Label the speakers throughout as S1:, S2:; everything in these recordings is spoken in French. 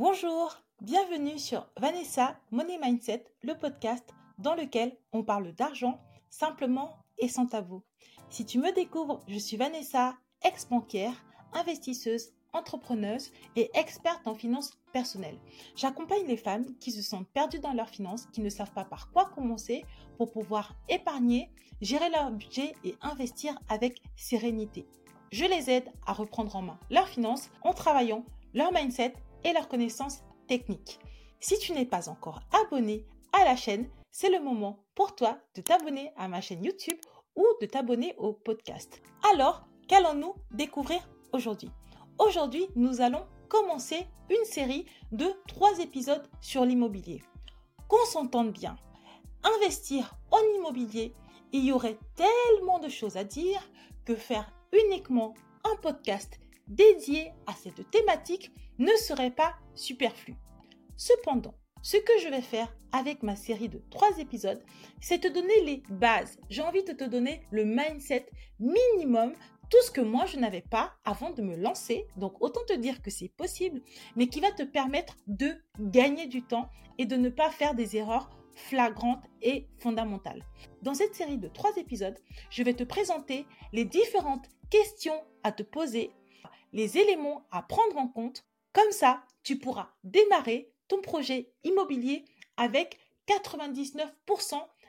S1: Bonjour, bienvenue sur Vanessa Money Mindset, le podcast dans lequel on parle d'argent simplement et sans tabou. Si tu me découvres, je suis Vanessa, ex-banquière, investisseuse, entrepreneuse et experte en finances personnelles. J'accompagne les femmes qui se sentent perdues dans leurs finances, qui ne savent pas par quoi commencer pour pouvoir épargner, gérer leur budget et investir avec sérénité. Je les aide à reprendre en main leurs finances en travaillant leur mindset et leurs connaissances techniques. Si tu n'es pas encore abonné à la chaîne, c'est le moment pour toi de t'abonner à ma chaîne YouTube ou de t'abonner au podcast. Alors, qu'allons-nous découvrir aujourd'hui? Aujourd'hui, nous allons commencer une série de trois épisodes sur l'immobilier. Qu'on s'entende bien, investir en immobilier, il y aurait tellement de choses à dire que faire uniquement un podcast dédié à cette thématique ne serait pas superflu. Cependant, ce que je vais faire avec ma série de trois épisodes, c'est te donner les bases. J'ai envie de te donner le mindset minimum, tout ce que moi je n'avais pas avant de me lancer. Donc autant te dire que c'est possible, mais qui va te permettre de gagner du temps et de ne pas faire des erreurs flagrantes et fondamentales. Dans cette série de trois épisodes, je vais te présenter les différentes questions à te poser, les éléments à prendre en compte. Comme ça, tu pourras démarrer ton projet immobilier avec 99%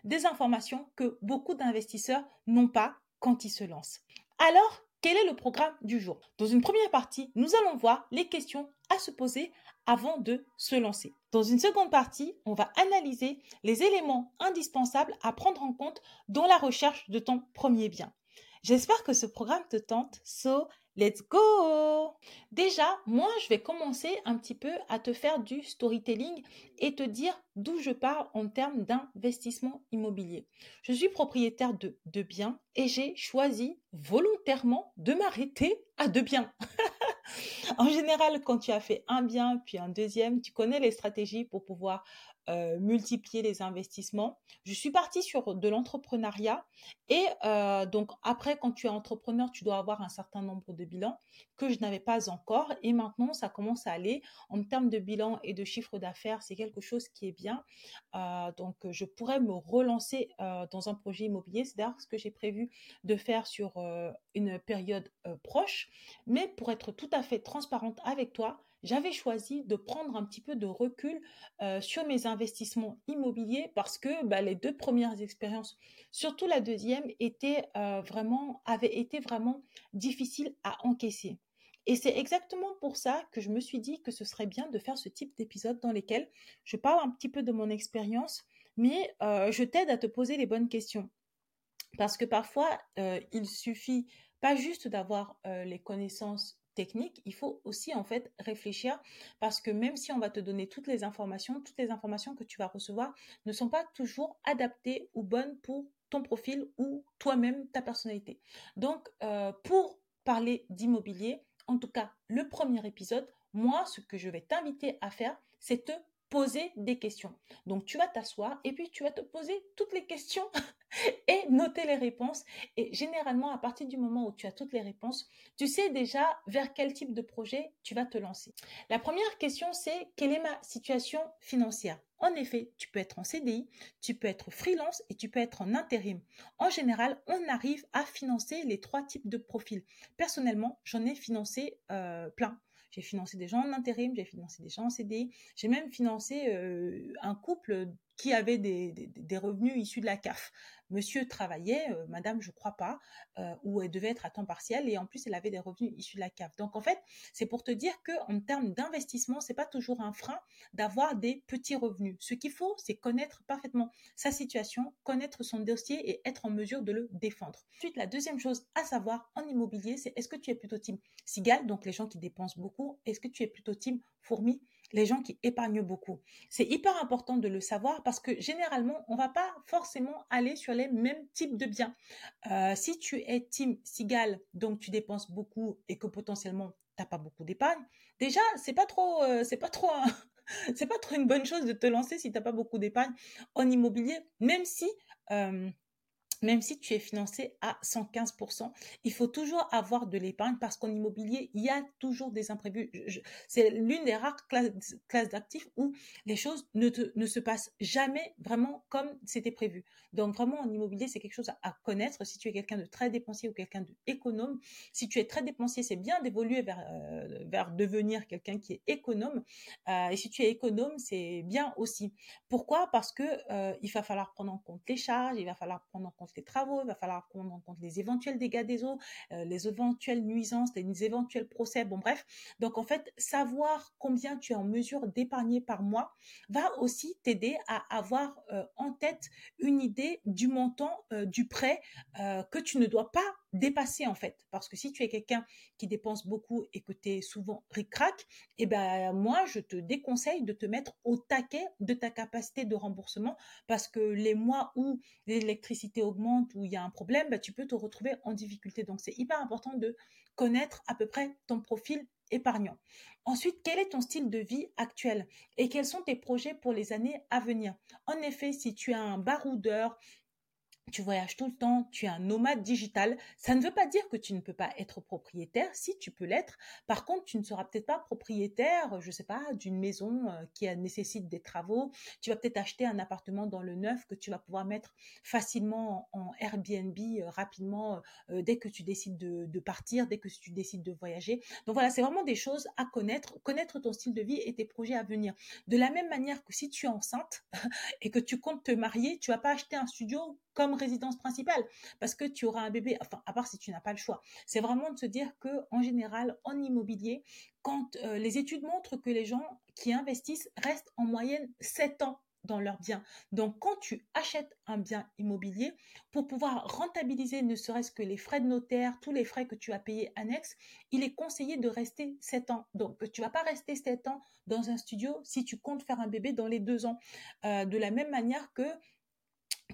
S1: des informations que beaucoup d'investisseurs n'ont pas quand ils se lancent. Alors, quel est le programme du jour? Dans une première partie, nous allons voir les questions à se poser avant de se lancer. Dans une seconde partie, on va analyser les éléments indispensables à prendre en compte dans la recherche de ton premier bien. J'espère que ce programme te tente. So, Let's go Déjà, moi, je vais commencer un petit peu à te faire du storytelling et te dire d'où je pars en termes d'investissement immobilier. Je suis propriétaire de deux biens et j'ai choisi volontairement de m'arrêter à deux biens. en général, quand tu as fait un bien puis un deuxième, tu connais les stratégies pour pouvoir euh, multiplier les investissements. Je suis partie sur de l'entrepreneuriat et euh, donc après, quand tu es entrepreneur, tu dois avoir un certain nombre de bilans que je n'avais pas encore et maintenant, ça commence à aller en termes de bilan et de chiffre d'affaires. C'est quelque chose qui est bien. Euh, donc, je pourrais me relancer dans un projet immobilier. C'est d'ailleurs ce que j'ai prévu de faire sur une période proche. Mais pour être tout à fait transparente avec toi, j'avais choisi de prendre un petit peu de recul euh, sur mes investissements immobiliers parce que bah, les deux premières expériences, surtout la deuxième, euh, avaient été vraiment difficiles à encaisser. Et c'est exactement pour ça que je me suis dit que ce serait bien de faire ce type d'épisode dans lesquels je parle un petit peu de mon expérience, mais euh, je t'aide à te poser les bonnes questions. Parce que parfois, il suffit pas juste d'avoir les connaissances technique, il faut aussi en fait réfléchir parce que même si on va te donner toutes les informations, toutes les informations que tu vas recevoir ne sont pas toujours adaptées ou bonnes pour ton profil ou toi-même, ta personnalité. Donc, euh, pour parler d'immobilier, en tout cas, le premier épisode, moi, ce que je vais t'inviter à faire, c'est te poser des questions. Donc, tu vas t'asseoir et puis tu vas te poser toutes les questions et noter les réponses. Et généralement, à partir du moment où tu as toutes les réponses, tu sais déjà vers quel type de projet tu vas te lancer. La première question, c'est quelle est ma situation financière? En effet, tu peux être en CDI, tu peux être freelance et tu peux être en intérim. En général, on arrive à financer les trois types de profils. Personnellement, j'en ai financé euh, plein. J'ai financé des gens en intérim, j'ai financé des gens en CDI, j'ai même financé euh, un couple qui avait des, revenus issus de la CAF. Monsieur travaillait, euh, madame, je crois pas, euh, ou elle devait être à temps partiel, et en plus, elle avait des revenus issus de la CAF. Donc, en fait, c'est pour te dire que en termes d'investissement, c'est pas toujours un frein d'avoir des petits revenus. Ce qu'il faut, c'est connaître parfaitement sa situation, connaître son dossier et être en mesure de le défendre. Ensuite, la deuxième chose à savoir en immobilier, c'est est-ce que tu es plutôt team cigale, donc les gens qui dépensent beaucoup, est-ce que tu es plutôt team fourmi, les gens qui épargnent beaucoup. C'est hyper important de le savoir parce que généralement, on va pas forcément aller sur les mêmes types de biens. Euh, si tu es team cigale, donc tu dépenses beaucoup et que potentiellement tu n'as pas beaucoup d'épargne, déjà c'est pas euh, pas trop, pas trop une bonne chose de te lancer si tu n'as pas beaucoup d'épargne en immobilier, même si euh, même si tu es financé à 115%, il faut toujours avoir de l'épargne parce qu'en immobilier, il y a toujours des imprévus. C'est l'une des rares classes, d'actifs où les choses ne, se passent jamais vraiment comme c'était prévu. Donc vraiment, en immobilier, c'est quelque chose à, connaître. Si tu es quelqu'un de très dépensier ou quelqu'un d'économe, si tu es très dépensier, c'est bien d'évoluer vers, euh, devenir quelqu'un qui est économe. Euh, et si tu es économe, c'est bien aussi. Pourquoi? Parce que euh, il va falloir prendre en compte les charges, il va falloir prendre en compte les travaux, il va falloir prendre en compte les éventuels dégâts des eaux, euh, les éventuelles nuisances, les éventuels procès, bon bref. Donc en fait, savoir combien tu es en mesure d'épargner par mois va aussi t'aider à avoir euh, en tête une idée du montant euh, du prêt que tu ne dois pas dépasser en fait. Parce que si tu es quelqu'un qui dépense beaucoup et que tu es souvent ric-rac, eh ben moi je te déconseille de te mettre au taquet de ta capacité de remboursement parce que les mois où l'électricité augmente, où il y a un problème, ben, tu peux te retrouver en difficulté. Donc c'est hyper important de connaître à peu près ton profil épargnant. Ensuite, quel est ton style de vie actuel et quels sont tes projets pour les années à venir? En effet, si tu as un baroudeur, tu voyages tout le temps, tu es un nomade digital. Ça ne veut pas dire que tu ne peux pas être propriétaire, si tu peux l'être. Par contre, tu ne seras peut-être pas propriétaire, je sais pas, d'une maison euh, qui nécessite des travaux. Tu vas peut-être acheter un appartement dans le neuf que tu vas pouvoir mettre facilement en Airbnb euh, rapidement euh, dès que tu décides de, partir, dès que tu décides de voyager. Donc voilà, c'est vraiment des choses à connaître, connaître ton style de vie et tes projets à venir. De la même manière que si tu es enceinte et que tu comptes te marier, tu vas pas acheter un studio comme résidence principale parce que tu auras un bébé, enfin, à part si tu n'as pas le choix. C'est vraiment de se dire que, en général, en immobilier, quand euh, les études montrent que les gens qui investissent restent en moyenne 7 ans dans leur bien. Donc, quand tu achètes un bien immobilier, pour pouvoir rentabiliser ne serait-ce que les frais de notaire, tous les frais que tu as payés annexes, il est conseillé de rester 7 ans. Donc, tu vas pas rester 7 ans dans un studio si tu comptes faire un bébé dans les 2 ans. Euh, de la même manière que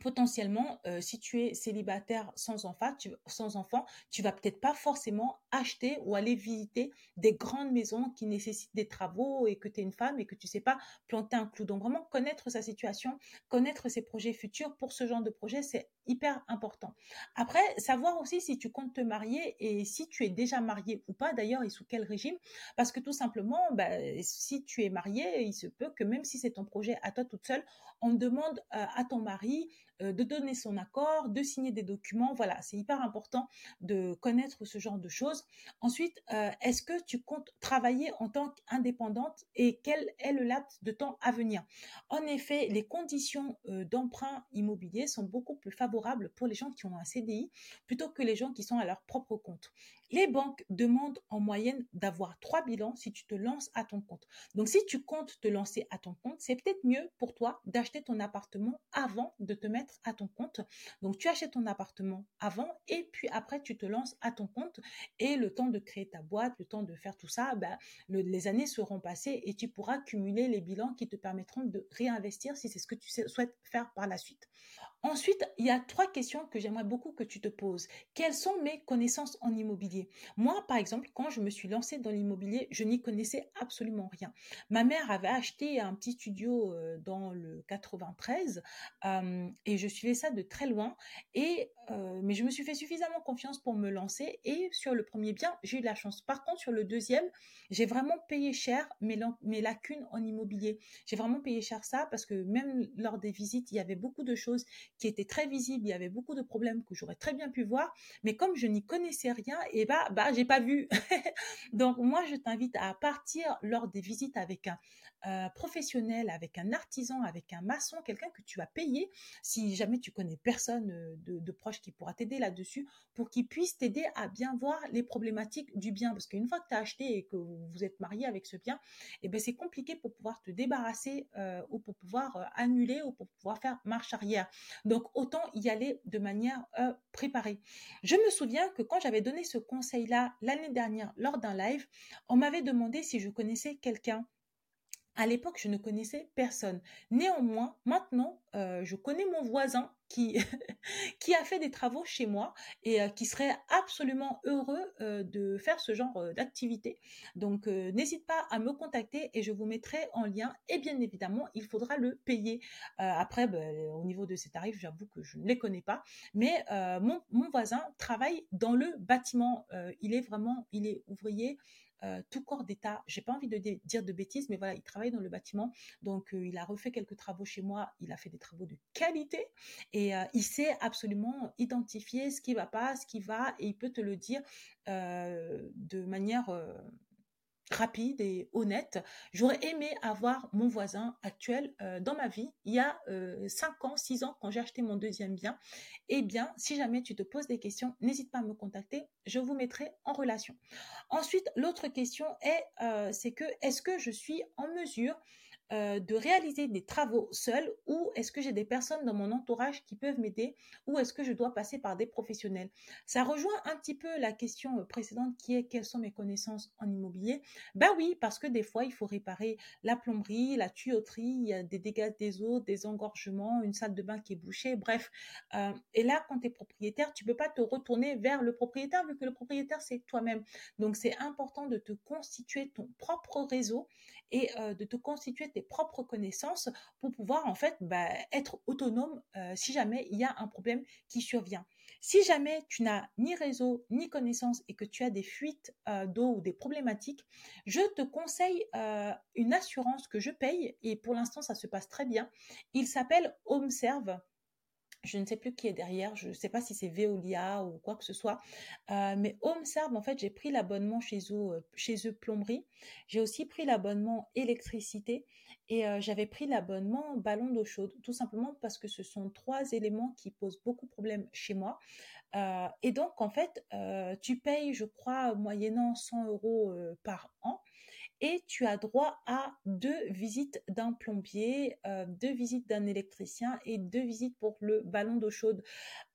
S1: potentiellement, euh, si tu es célibataire sans enfant, tu, sans enfant, tu vas peut-être pas forcément acheter ou aller visiter des grandes maisons qui nécessitent des travaux et que tu es une femme et que tu sais pas planter un clou. Donc vraiment connaître sa situation, connaître ses projets futurs pour ce genre de projet, c'est hyper important. Après, savoir aussi si tu comptes te marier et si tu es déjà marié ou pas d'ailleurs et sous quel régime, parce que tout simplement, bah, si tu es marié, il se peut que même si c'est ton projet à toi toute seule, on demande euh, à ton mari de donner son accord, de signer des documents. Voilà, c'est hyper important de connaître ce genre de choses. Ensuite, euh, est-ce que tu comptes travailler en tant qu'indépendante et quel est le laps de temps à venir? En effet, les conditions euh, d'emprunt immobilier sont beaucoup plus favorables pour les gens qui ont un CDI plutôt que les gens qui sont à leur propre compte. Les banques demandent en moyenne d'avoir trois bilans si tu te lances à ton compte. Donc, si tu comptes te lancer à ton compte, c'est peut-être mieux pour toi d'acheter ton appartement avant de te mettre à ton compte. Donc, tu achètes ton appartement avant et puis après, tu te lances à ton compte et le temps de créer ta boîte, le temps de faire tout ça, ben, les années seront passées et tu pourras cumuler les bilans qui te permettront de réinvestir si c'est ce que tu souhaites faire par la suite. Ensuite, il y a trois questions que j'aimerais beaucoup que tu te poses. Quelles sont mes connaissances en immobilier? Moi, par exemple, quand je me suis lancée dans l'immobilier, je n'y connaissais absolument rien. Ma mère avait acheté un petit studio euh, dans le 93 euh, et je suivais ça de très loin. Et euh, mais je me suis fait suffisamment confiance pour me lancer et sur le premier bien, j'ai eu de la chance. Par contre, sur le deuxième, j'ai vraiment payé cher mes, mes lacunes en immobilier. J'ai vraiment payé cher ça parce que même lors des visites, il y avait beaucoup de choses qui était très visible. Il y avait beaucoup de problèmes que j'aurais très bien pu voir, mais comme je n'y connaissais rien, et eh bah, bah, j'ai pas vu. Donc, moi, je t'invite à partir lors des visites avec un euh, professionnel, avec un artisan, avec un maçon, quelqu'un que tu as payé, si jamais tu connais personne euh, de, proche qui pourra t'aider là-dessus, pour qu'il puisse t'aider à bien voir les problématiques du bien. Parce qu'une fois que tu as acheté et que vous êtes marié avec ce bien, eh ben, c'est compliqué pour pouvoir te débarrasser euh, ou pour pouvoir annuler ou pour pouvoir faire marche arrière. Donc autant y aller de manière euh, préparée. Je me souviens que quand j'avais donné ce conseil-là l'année dernière lors d'un live, on m'avait demandé si je connaissais quelqu'un À l'époque, je ne connaissais personne. Néanmoins, maintenant, euh, je connais mon voisin qui, a fait des travaux chez moi et euh, qui serait absolument heureux euh, de faire ce genre d'activité. Donc, n'hésite pas à me contacter et je vous mettrai en lien. Et bien évidemment, il faudra le payer. après, ben, au niveau de ces tarifs, j'avoue que je ne les connais pas. Mais mon, mon, voisin travaille dans le bâtiment. il est vraiment, il est ouvrier. Euh, tout corps d'État. J'ai pas envie de dire de bêtises, mais voilà, il travaille dans le bâtiment, donc euh, il a refait quelques travaux chez moi. Il a fait des travaux de qualité et euh, il sait absolument identifier ce qui va pas, ce qui va, et il peut te le dire de manière rapide et honnête. J'aurais aimé avoir mon voisin actuel euh, dans ma vie il y a euh, 5 ans, 6 ans quand j'ai acheté mon deuxième bien. Eh bien, si jamais tu te poses des questions, n'hésite pas à me contacter, je vous mettrai en relation. Ensuite, l'autre question est, euh, c'est que est-ce que je suis en mesure euh, de réaliser des travaux seul ou est-ce que j'ai des personnes dans mon entourage qui peuvent m'aider ou est-ce que je dois passer par des professionnels? Ça rejoint un petit peu la question euh, précédente qui est quelles sont mes connaissances en immobilier? Bah oui, parce que des fois il faut réparer la plomberie, la tuyauterie, des dégâts des eaux, des engorgements, une salle de bain qui est bouchée, bref. Euh, et là, quand tu es propriétaire, tu peux pas te retourner vers le propriétaire vu que le propriétaire c'est toi-même. Donc c'est important de te constituer ton propre réseau et de te constituer tes propres connaissances pour pouvoir en fait bah, être autonome si jamais il y a un problème qui survient. Si jamais tu n'as ni réseau ni connaissances et que tu as des fuites d'eau ou des problématiques, je te conseille une assurance que je paye et pour l'instant ça se passe très bien. Il s'appelle HomeServe je ne sais plus qui est derrière, je ne sais pas si c'est Veolia ou quoi que ce soit, euh, mais HomeServe, en fait, j'ai pris l'abonnement chez eux, euh, chez eux plomberie, j'ai aussi pris l'abonnement électricité et j'avais pris l'abonnement ballon d'eau chaude, tout simplement parce que ce sont trois éléments qui posent beaucoup de problèmes chez moi. et donc, en fait, tu payes, je crois, moyennant 100 euros par an et tu as droit à deux visites d'un plombier, deux visites d'un électricien et deux visites pour le ballon d'eau chaude.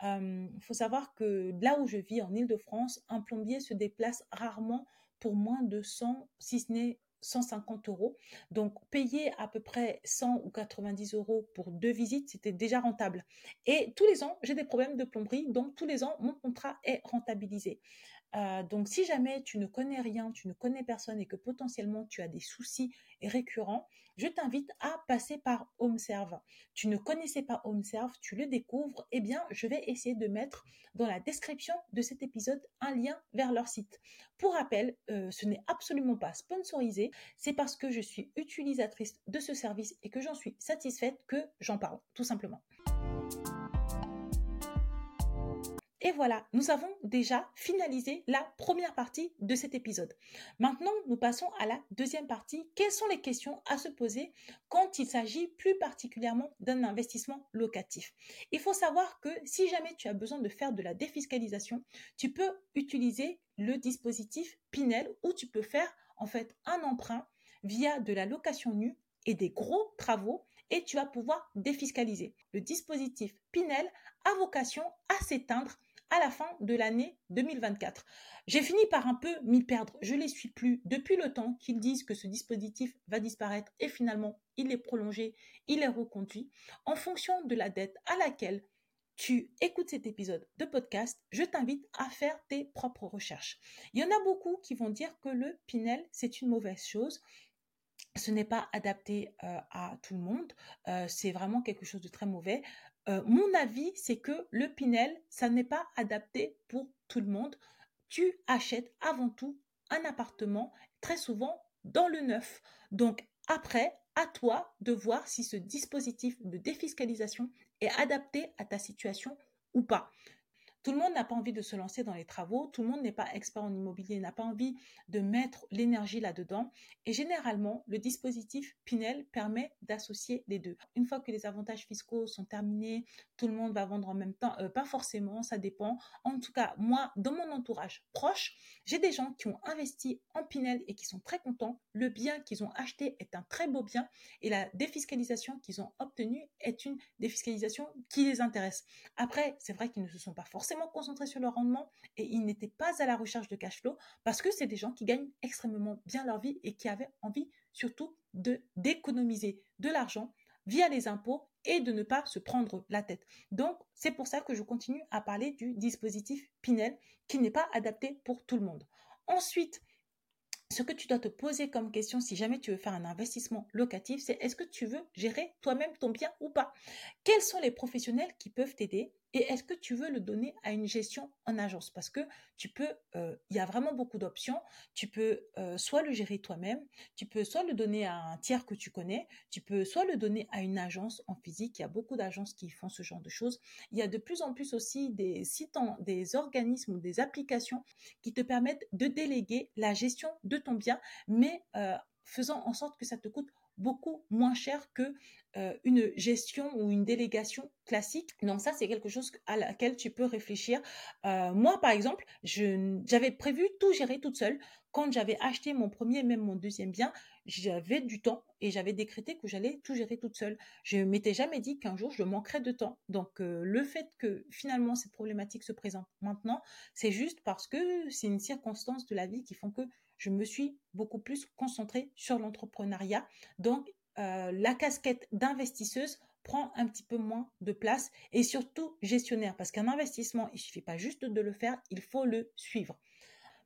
S1: Il faut savoir que là où je vis en Ile-de-France, un plombier se déplace rarement pour moins de 100, si ce n'est 150 euros. Donc, payer à peu près 100 ou 90 euros pour deux visites, c'était déjà rentable. Et tous les ans, j'ai des problèmes de plomberie, donc tous les ans, mon contrat est rentabilisé. Euh, donc, si jamais tu ne connais rien, tu ne connais personne et que potentiellement tu as des soucis récurrents, je t'invite à passer par HomeServe. Tu ne connaissais pas HomeServe, tu le découvres, eh bien, je vais essayer de mettre dans la description de cet épisode un lien vers leur site. Pour rappel, euh, ce n'est absolument pas sponsorisé, c'est parce que je suis utilisatrice de ce service et que j'en suis satisfaite que j'en parle, tout simplement. Et voilà, nous avons déjà finalisé la première partie de cet épisode. Maintenant, nous passons à la deuxième partie. Quelles sont les questions à se poser quand il s'agit plus particulièrement d'un investissement locatif? Il faut savoir que si jamais tu as besoin de faire de la défiscalisation, tu peux utiliser le dispositif Pinel où tu peux faire en fait un emprunt via de la location nue et des gros travaux et tu vas pouvoir défiscaliser. Le dispositif Pinel a vocation à s'éteindre à la fin de l'année 2024. J'ai fini par un peu m'y perdre. Je ne les suis plus depuis le temps qu'ils disent que ce dispositif va disparaître et finalement il est prolongé, il est reconduit. En fonction de la dette à laquelle tu écoutes cet épisode de podcast, je t'invite à faire tes propres recherches. Il y en a beaucoup qui vont dire que le Pinel, c'est une mauvaise chose ce n'est pas adapté euh, à tout le monde, euh, c'est vraiment quelque chose de très mauvais. Euh, mon avis, c'est que le Pinel, ça n'est pas adapté pour tout le monde. Tu achètes avant tout un appartement, très souvent dans le neuf. Donc après, à toi de voir si ce dispositif de défiscalisation est adapté à ta situation ou pas. Tout le monde n'a pas envie de se lancer dans les travaux, tout le monde n'est pas expert en immobilier, n'a pas envie de mettre l'énergie là-dedans. Et généralement, le dispositif Pinel permet d'associer les deux. Une fois que les avantages fiscaux sont terminés, tout le monde va vendre en même temps. Euh, pas forcément, ça dépend. En tout cas, moi, dans mon entourage proche, j'ai des gens qui ont investi en Pinel et qui sont très contents. Le bien qu'ils ont acheté est un très beau bien et la défiscalisation qu'ils ont obtenue est une défiscalisation qui les intéresse. Après, c'est vrai qu'ils ne se sont pas forcément concentrés sur le rendement et ils n'étaient pas à la recherche de cash flow parce que c'est des gens qui gagnent extrêmement bien leur vie et qui avaient envie surtout de d'économiser de l'argent via les impôts et de ne pas se prendre la tête. Donc, c'est pour ça que je continue à parler du dispositif Pinel qui n'est pas adapté pour tout le monde. Ensuite, ce que tu dois te poser comme question si jamais tu veux faire un investissement locatif, c'est est-ce que tu veux gérer toi-même ton bien ou pas? Quels sont les professionnels qui peuvent t'aider et est-ce que tu veux le donner à une gestion en agence? Parce que tu peux, euh, il y a vraiment beaucoup d'options. Tu peux euh, soit le gérer toi-même, tu peux soit le donner à un tiers que tu connais, tu peux soit le donner à une agence en physique. Il y a beaucoup d'agences qui font ce genre de choses. Il y a de plus en plus aussi des sites, des organismes ou des applications qui te permettent de déléguer la gestion de ton bien, mais euh, faisant en sorte que ça te coûte beaucoup moins cher que euh, une gestion ou une délégation classique. Donc ça, c'est quelque chose à laquelle tu peux réfléchir. Euh, moi, par exemple, j'avais prévu tout gérer toute seule. Quand j'avais acheté mon premier, même mon deuxième bien, j'avais du temps et j'avais décrété que j'allais tout gérer toute seule. Je m'étais jamais dit qu'un jour je manquerais de temps. Donc euh, le fait que finalement cette problématique se présente maintenant, c'est juste parce que c'est une circonstance de la vie qui font que je me suis beaucoup plus concentrée sur l'entrepreneuriat. Donc, euh, la casquette d'investisseuse prend un petit peu moins de place et surtout gestionnaire parce qu'un investissement, il suffit pas juste de le faire, il faut le suivre.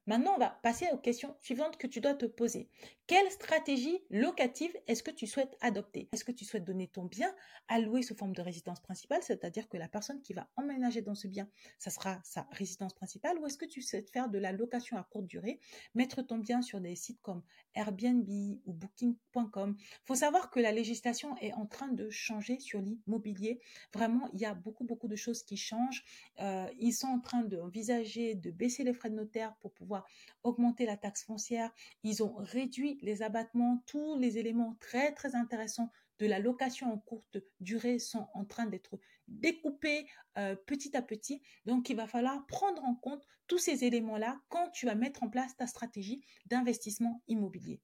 S1: Maintenant, on va passer aux questions suivantes que tu dois te poser. Quelle stratégie locative est-ce que tu souhaites adopter? Est-ce que tu souhaites donner ton bien à louer sous forme de résidence principale, c'est-à-dire que la personne qui va emménager dans ce bien, ça sera sa résidence principale, ou est-ce que tu souhaites faire de la location à courte durée, mettre ton bien sur des sites comme Airbnb ou Booking.com Faut savoir que la législation est en train de changer sur l'immobilier. Vraiment, il y a beaucoup beaucoup de choses qui changent. Euh, ils sont en train d'envisager de baisser les frais de notaire pour pouvoir augmenter la taxe foncière. Ils ont réduit les abattements. Tous les éléments très, très intéressants de la location en courte durée sont en train d'être découpés euh, petit à petit. Donc, il va falloir prendre en compte tous ces éléments-là quand tu vas mettre en place ta stratégie d'investissement immobilier.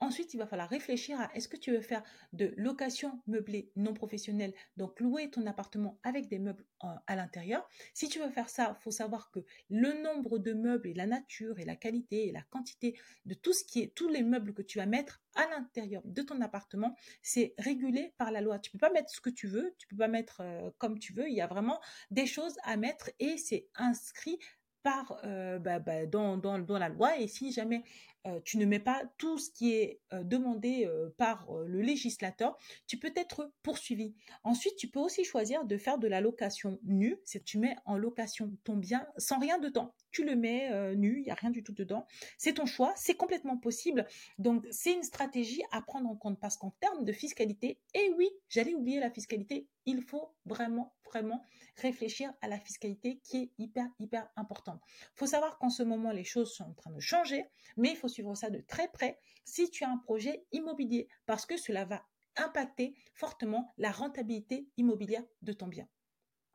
S1: Ensuite, il va falloir réfléchir à est-ce que tu veux faire de location meublée non professionnelle, donc louer ton appartement avec des meubles euh, à l'intérieur. Si tu veux faire ça, il faut savoir que le nombre de meubles et la nature et la qualité et la quantité de tout ce qui est, tous les meubles que tu vas mettre à l'intérieur de ton appartement, c'est régulé par la loi. Tu peux pas mettre ce que tu veux, tu peux pas mettre euh, comme tu veux. Il y a vraiment des choses à mettre et c'est inscrit par, euh, bah, bah, dans, dans, dans, la loi et si jamais euh, tu ne mets pas tout ce qui est euh, demandé euh, par le législateur, tu peux être poursuivi. Ensuite, tu peux aussi choisir de faire de la location nue, c'est tu mets en location ton bien sans rien dedans. Tu le mets nu, il n'y a rien du tout dedans. C'est ton choix, c'est complètement possible. Donc, c'est une stratégie à prendre en compte parce qu'en termes de fiscalité, et oui, j'allais oublier la fiscalité, il faut vraiment, vraiment réfléchir à la fiscalité qui est hyper, hyper importante. Il faut savoir qu'en ce moment, les choses sont en train de changer, mais il faut suivre ça de très près si tu as un projet immobilier parce que cela va impacter fortement la rentabilité immobilière de ton bien.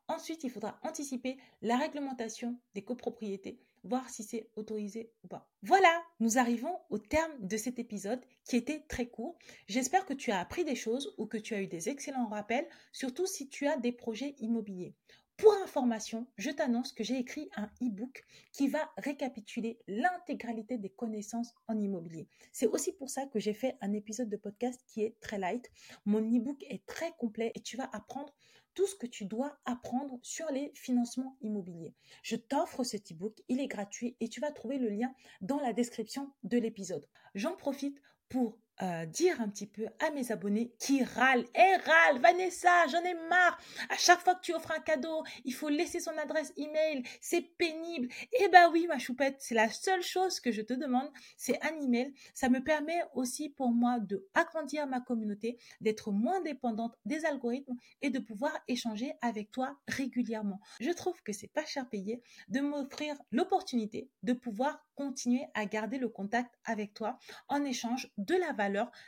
S1: Ensuite, il faudra anticiper la réglementation des copropriétés, voir si c'est autorisé ou pas. Voilà, nous arrivons au terme de cet épisode qui était très court. J'espère que tu as appris des choses ou que tu as eu des excellents rappels, surtout si tu as des projets immobiliers. Pour information, je t'annonce que j'ai écrit un e-book qui va récapituler l'intégralité des connaissances en immobilier. C'est aussi pour ça que j'ai fait un épisode de podcast qui est très light. Mon e-book est très complet et tu vas apprendre tout ce que tu dois apprendre sur les financements immobiliers. Je t'offre cet e-book, il est gratuit et tu vas trouver le lien dans la description de l'épisode. J'en profite pour euh, dire un petit peu à mes abonnés qui râlent. Eh râle, Vanessa, j'en ai marre. À chaque fois que tu offres un cadeau, il faut laisser son adresse email. C'est pénible. Eh ben oui, ma choupette, c'est la seule chose que je te demande, c'est un email. Ça me permet aussi pour moi de agrandir ma communauté, d'être moins dépendante des algorithmes et de pouvoir échanger avec toi régulièrement. Je trouve que c'est pas cher payé de m'offrir l'opportunité de pouvoir continuer à garder le contact avec toi en échange de la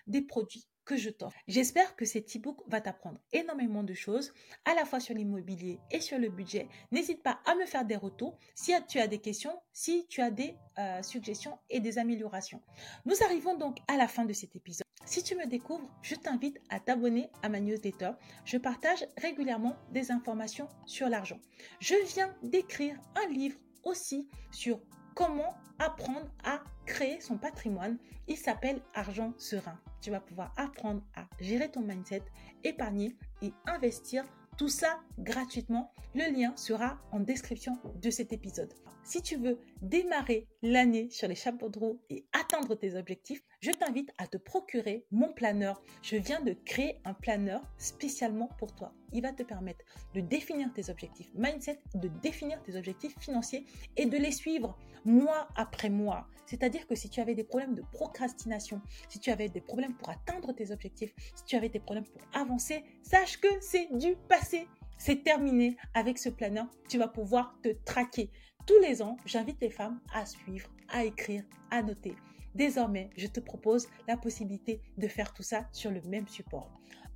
S1: des produits que je t'offre. J'espère que cet e-book va t'apprendre énormément de choses, à la fois sur l'immobilier et sur le budget. N'hésite pas à me faire des retours si tu as des questions, si tu as des euh, suggestions et des améliorations. Nous arrivons donc à la fin de cet épisode. Si tu me découvres, je t'invite à t'abonner à ma newsletter. Je partage régulièrement des informations sur l'argent. Je viens d'écrire un livre aussi sur comment apprendre à créer son patrimoine. Il s'appelle Argent Serein. Tu vas pouvoir apprendre à gérer ton mindset, épargner et investir tout ça gratuitement. Le lien sera en description de cet épisode. Si tu veux démarrer l'année sur les chapeaux de roue et atteindre tes objectifs, je t'invite à te procurer mon planeur. Je viens de créer un planeur spécialement pour toi. Il va te permettre de définir tes objectifs mindset, de définir tes objectifs financiers et de les suivre mois après mois. C'est-à-dire que si tu avais des problèmes de procrastination, si tu avais des problèmes pour atteindre tes objectifs, si tu avais des problèmes pour avancer, sache que c'est du passé. C'est terminé avec ce planeur. Tu vas pouvoir te traquer. Tous les ans, j'invite les femmes à suivre, à écrire, à noter. Désormais, je te propose la possibilité de faire tout ça sur le même support.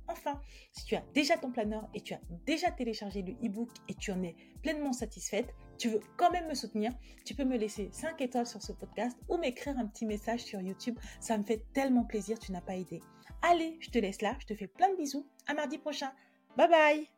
S1: Enfin, si tu as déjà ton planeur et tu as déjà téléchargé le e-book et tu en es pleinement satisfaite, tu veux quand même me soutenir, tu peux me laisser 5 étoiles sur ce podcast ou m'écrire un petit message sur YouTube. Ça me fait tellement plaisir, tu n'as pas idée. Allez, je te laisse là, je te fais plein de bisous. À mardi prochain. Bye bye